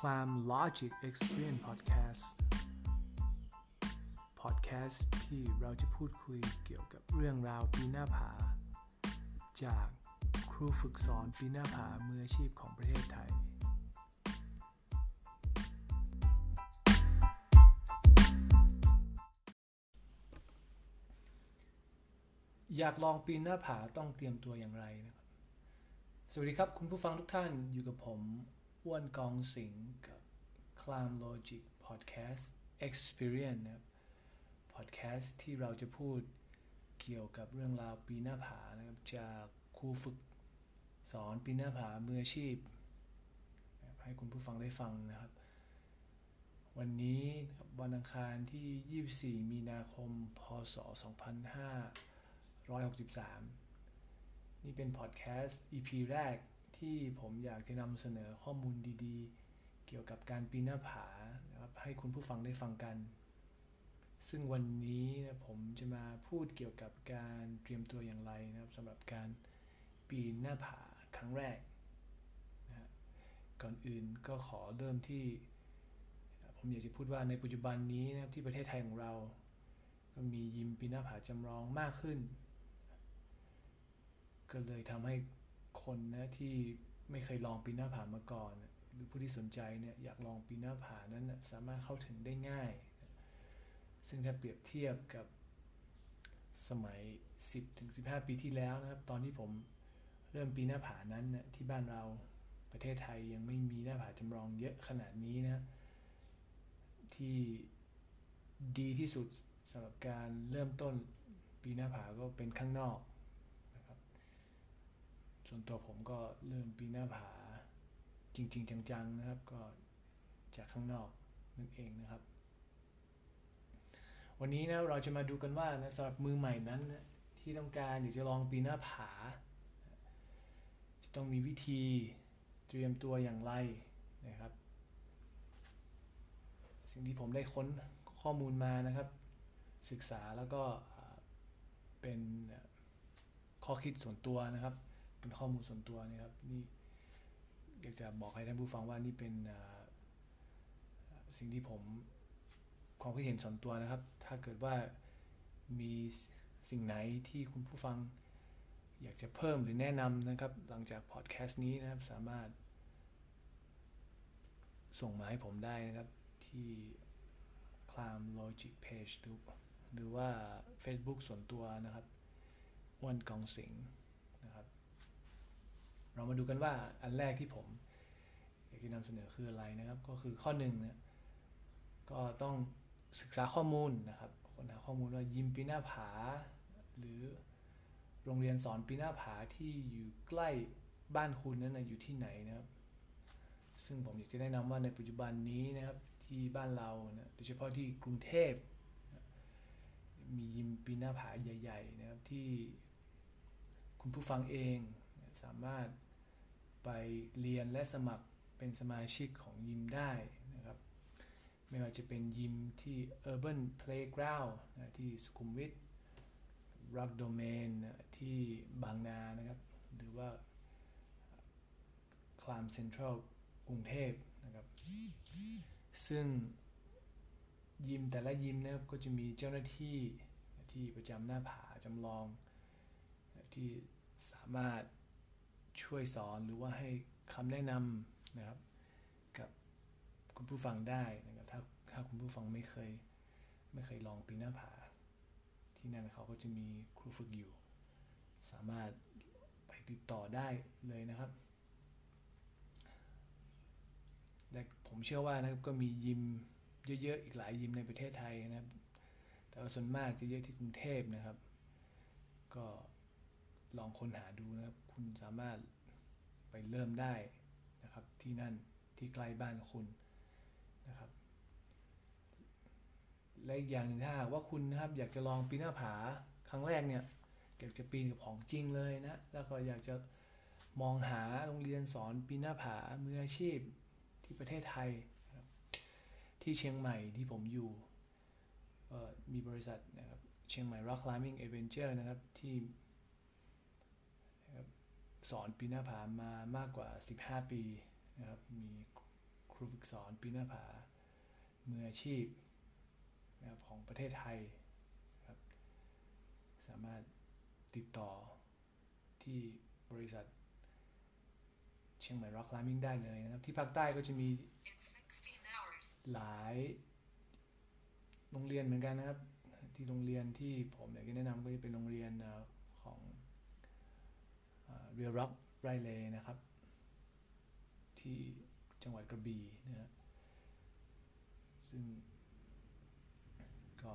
Climb Logic Experience Podcast Podcast ที่เราจะพูดคุยเกี่ยวกับเรื่องราวปีหน้าผา จากครูฝึกสอนปีหน้าผามืออาชีพของประเทศไทย อยากลองปีนหน้าผาต้องเตรียมตัวอย่างไรนะครับ สวัสดีครับคุณผู้ฟังทุกท่านอยู่กับผม อ้วนกองสิงกับ Climb Logic Podcast Experience นะครับ Podcast ที่เราจะพูดเกี่ยวกับเรื่องราวปีหน้าผานะครับ จากครูฝึกสอนปีหน้าผามืออาชีพ ให้คุณผู้ฟังได้ฟังนะครับ วันนี้วันอังคารที่ 24 มีนาคม พศ 2563 นี่เป็นพอดแคสต์ EP แรก ที่ผมอยากจะนำเสนอข้อมูลดีๆ เกี่ยวกับการปีนหน้าผานะครับให้คุณผู้ฟังได้ฟังกัน ซึ่งวันนี้นะผมจะมาพูดเกี่ยวกับการเตรียมตัวอย่างไรนะครับสำหรับการปีนหน้าผาครั้งแรกนะก่อนอื่นก็ขอเริ่มที่ ผมอยากจะพูดว่าในปัจจุบันนี้นะครับที่ประเทศไทยของเรา ก็มียิมปีนหน้าผาจำลองมากขึ้น ก็เลยทำให้ คนนะที่ไม่เคยลองปีนหน้าผามาก่อน หรือผู้ที่สนใจเนี่ยอยากลองปีนหน้าผานั้นนะสามารถเข้าถึงได้ง่าย ซึ่งถ้าเปรียบเทียบกับสมัย 10-15 ปีที่แล้วนะครับ ตอนที่ผมเริ่มปีนหน้าผานั้นนะที่บ้านเราประเทศไทยยังไม่มีหน้าผาจำลองเยอะขนาดนี้นะที่ดีที่สุดสำหรับการเริ่มต้นปีหน้าผาก็เป็นข้างนอก ส่วนตัวผมก็เริ่มปีนหน้าผาจริง ๆ จังๆนะครับ ก็จากข้างนอกนั่นเองนะครับ วันนี้นะเราจะมาดูกันว่านะสำหรับมือใหม่นั้นนะที่ต้องการอยากจะลองปีนหน้าผา จะต้องมีวิธีเตรียมตัวอย่างไรนะครับ สิ่งที่ผมได้ค้นข้อมูลมานะครับ ศึกษาแล้วก็เป็นข้อคิดส่วนตัวนะครับ เป็นข้อมูลส่วนตัวนะครับนี่อยากจะบอกให้ท่านผู้ฟังว่านี่เป็นสิ่งที่ผมความคิดเห็นส่วนตัวนะครับ ถ้าเกิดว่ามีสิ่งไหนที่คุณผู้ฟังอยากจะเพิ่มหรือแนะนำนะครับ หลังจากพอดแคสต์นี้นะครับสามารถ ส่งมาให้ผมได้นะครับที่ Climb Logic Page หรือว่า Facebook ส่วนตัวนะครับอ้วนกองสิงนะครับ เรามาดูกันว่าอันแรกที่ผมอยากจะนำเสนอคืออะไรนะครับ ก็คือข้อหนึ่งเนะก็ต้องศึกษาข้อมูลนะครับค้นหาข้อมูลว่ายิมปีหน้าผา หรือโรงเรียนสอนปีหน้าผาที่อยู่ใกล้บ้านคุณนั้นนะอยู่ที่ไหนนะครับ ซึ่งผมอยากจะแนะนำว่าในปัจจุบันนี้นะครับที่บ้านเรานะโดยเฉพาะที่กรุงเทพมียิมปีหน้าผาใหญ่ ๆ นะครับที่คุณผู้ฟังเองสามารถ ไปเรียนและสมัครเป็นสมาชิกของยิมได้นะครับ ไม่ว่าจะเป็นยิมที่ Urban Playground นะที่สุขุมวิท Rock Domain นะที่บางนานะครับ หรือว่า Climb Central กรุงเทพนะครับ ซึ่งยิมแต่ละยิมนะครับก็จะมีเจ้าหน้าที่ที่ประจำหน้าผาจำลองที่สามารถ ช่วยสอนหรือว่าให้คำแนะนำนะครับ กับคุณผู้ฟังได้นะครับถ้าถ้าคุณผู้ฟังไม่เคยไม่เคยลองปีนหน้าผา ที่นั่นเขาก็จะมีครูฝึกอยู่ สามารถไปติดต่อได้เลยนะครับและผมเชื่อว่านะครับก็มียิมเยอะๆอีกหลายยิมในประเทศไทยนะครับ แต่ว่าส่วนมากจะเยอะที่กรุงเทพนะครับ ก็ลองค้นหาดูนะครับ คุณสามารถไปเริ่มได้นะครับที่นั่นที่ใกล้บ้านคุณนะครับและอีกอย่างหนึ่งถ้าว่าคุณนะครับอยากจะลองปีนหน้าผาครั้งแรกเนี่ยอยากจะปีนกับของจริงเลยนะแล้วก็อยากจะมองหาโรงเรียนสอนปีนหน้าผามืออาชีพที่ประเทศไทยที่เชียงใหม่ที่ผมอยู่มีบริษัทนะครับเชียงใหม่ Rock Climbing Adventure นะครับที่ สอนปีนหน้าผามามากกว่า 15 ปีนะครับมีครูฝึกสอนปีนหน้าผามืออาชีพนะครับของประเทศไทยครับสามารถติดต่อที่บริษัทเชียงใหม่ Rock Climbing ได้เลยนะครับ ที่ภาคใต้ก็จะมีหลายโรงเรียนเหมือนกันนะครับ ที่โรงเรียนที่ผมอยากจะแนะนำก็จะเป็นโรงเรียนของ เรียร็อกไรเลนะครับ ที่จังหวัดกระบี่นะฮะซึ่งก็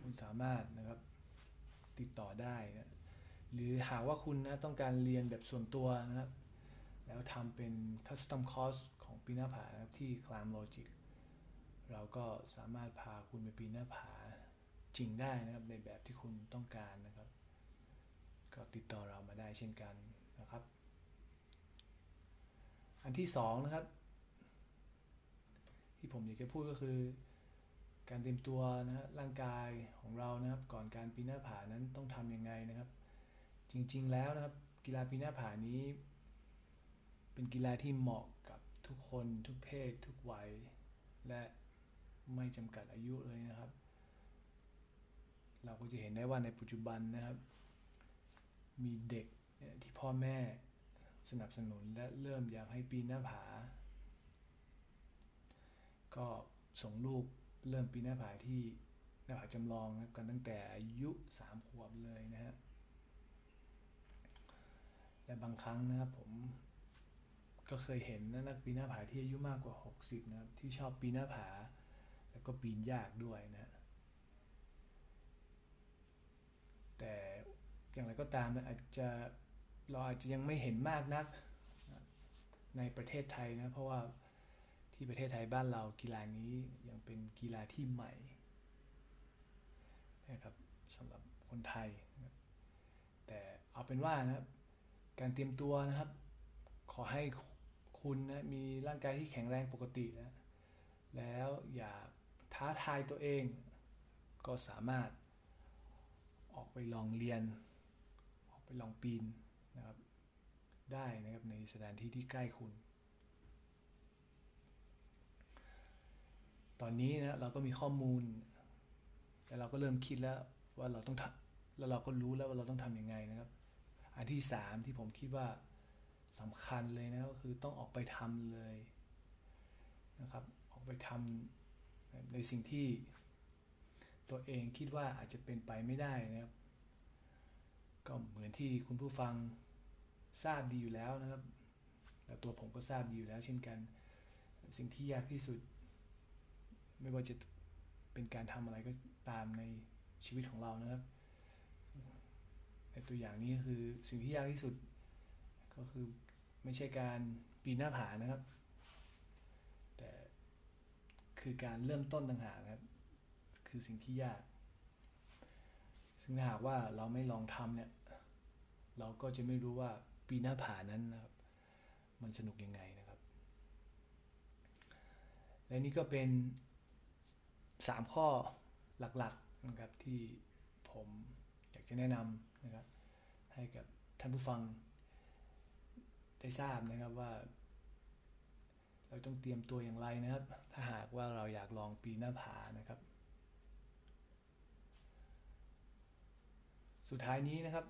คุณสามารถนะครับติดต่อได้นะหรือหากว่าคุณนะต้องการเรียนแบบส่วนตัวนะครับ แล้วทำเป็น custom course ของปีนหน้าผานะครับที่ Climb Logic เราก็สามารถพาคุณไปปีนหน้าผาจริงได้นะครับในแบบที่คุณต้องการนะครับ ก็ติดต่อเรามาได้เช่นกันนะครับ อันที่สองนะครับ ที่ผมอยากจะพูดก็คือ การเตรียมตัวนะฮะร่างกายของเรานะครับ ก่อนการปีนหน้าผานั้นต้องทำยังไงนะครับ จริงๆแล้วนะครับ กีฬาปีนหน้าผานี้ เป็นกีฬาที่เหมาะกับทุกคนทุกเพศ ทุกวัย และไม่จำกัดอายุเลยนะครับ เราก็จะเห็นได้ว่าในปัจจุบันนะครับ มีเด็กที่พ่อแม่สนับสนุนและเริ่มอยากให้ปีนหน้าผา ก็ส่งลูกเริ่มปีนหน้าผาที่หน้าผาจำลองนะครับกันตั้งแต่อายุสามขวบเลยนะฮะและบางครั้งนะครับผมก็เคยเห็นนะนักปีนหน้าผาที่อายุมากกว่า 60 นะครับ ที่ชอบปีนหน้าผา แล้วก็ปีนยากด้วยนะ แต่ อย่างไรก็ตามนะอาจจะเราอาจจะยังไม่เห็นมากนักในประเทศไทยนะเพราะว่าที่ประเทศไทยบ้านเรากีฬานี้ยังเป็นกีฬาที่ใหม่นะครับสำหรับคนไทย แต่เอาเป็นว่านะครับการเตรียมตัวนะครับ ขอให้คุณนะมีร่างกายที่แข็งแรงปกตินะแล้วอย่าท้าทายตัวเองก็สามารถออกไปลองเรียน ลองปีนนะครับได้นะครับในสถานที่ที่ใกล้คุณ ตอนนี้นะเราก็มีข้อมูล แต่เราก็เริ่มคิดแล้วว่าเราต้องทำแล้วเราก็รู้แล้วว่าเราต้องทำยังไงนะครับ อันที่สามที่ผมคิดว่าสำคัญเลยนะก็คือต้องออกไปทำเลยนะครับออกไปทำในสิ่งที่ตัวเองคิดว่าอาจจะเป็นไปไม่ได้นะครับ ก็เหมือนที่คุณผู้ฟังทราบดีอยู่แล้วนะครับ และตัวผมก็ทราบดีอยู่แล้ว เช่นกัน สิ่งที่ยากที่สุด ไม่ว่าจะเป็นการทำอะไรก็ตามในชีวิตของเรานะครับในตัวอย่างนี้คือสิ่งที่ยากที่สุด ก็คือไม่ใช่การปีนหน้าผานะครับ แต่คือการเริ่มต้นต่างหากครับ คือสิ่งที่ยาก ซึ่งถ้าหากว่าเราไม่ลองทำเนี่ย เราก็จะไม่รู้ว่าปีหน้าผานั้นนะครับ มันสนุกยังไงนะครับ และนี่ก็เป็น 3 ข้อหลักๆนะครับที่ผมอยากจะแนะนำนะครับ ให้กับท่านผู้ฟังได้ทราบนะครับว่า เราต้องเตรียมตัวอย่างไรนะครับ ถ้าหากว่าเราอยากลองปีหน้าผานะครับ สุดท้ายนี้นะครับ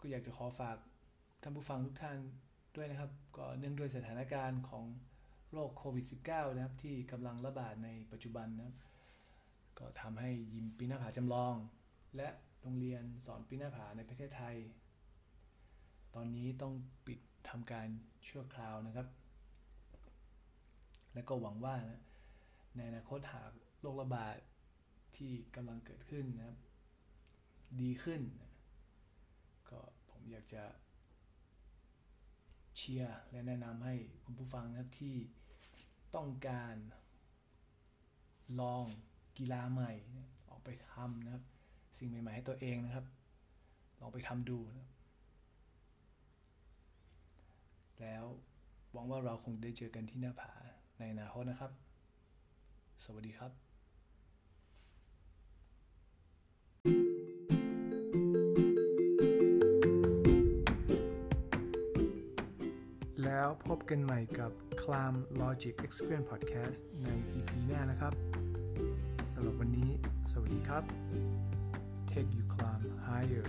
ก็อยากจะขอฝากท่านผู้ฟังทุกท่านด้วยนะครับ ก็เนื่องด้วยสถานการณ์ของโรคโควิด -19 นะครับ ที่กำลังระบาดในปัจจุบันนะครับ ก็ทำให้ยิมปีนหน้าผาจำลอง และโรงเรียนสอนปีนหน้าผาในประเทศไทย ตอนนี้ต้องปิดทำการชั่วคราวนะครับ และก็หวังว่านะในอนาคตหากโรคระบาดที่กำลังเกิดขึ้นนะครับ ดีขึ้น ก็ผมอยากจะเชียร์และแนะนำให้คุณผู้ฟังนะครับที่ต้องการลองกีฬาใหม่ ออกไปทำนะครับ สิ่งใหม่ๆให้ตัวเองนะครับ ลองไปทำดูนะครับแล้วหวังว่าเราคงได้เจอกันที่หน้าผาในอนาคตนะครับ สวัสดีครับ พบกันใหม่กับ Clam Logic Experience Podcast ใน EP หน้านะครับสำหรับวันนี้ สวัสดีครับ Take you climb higher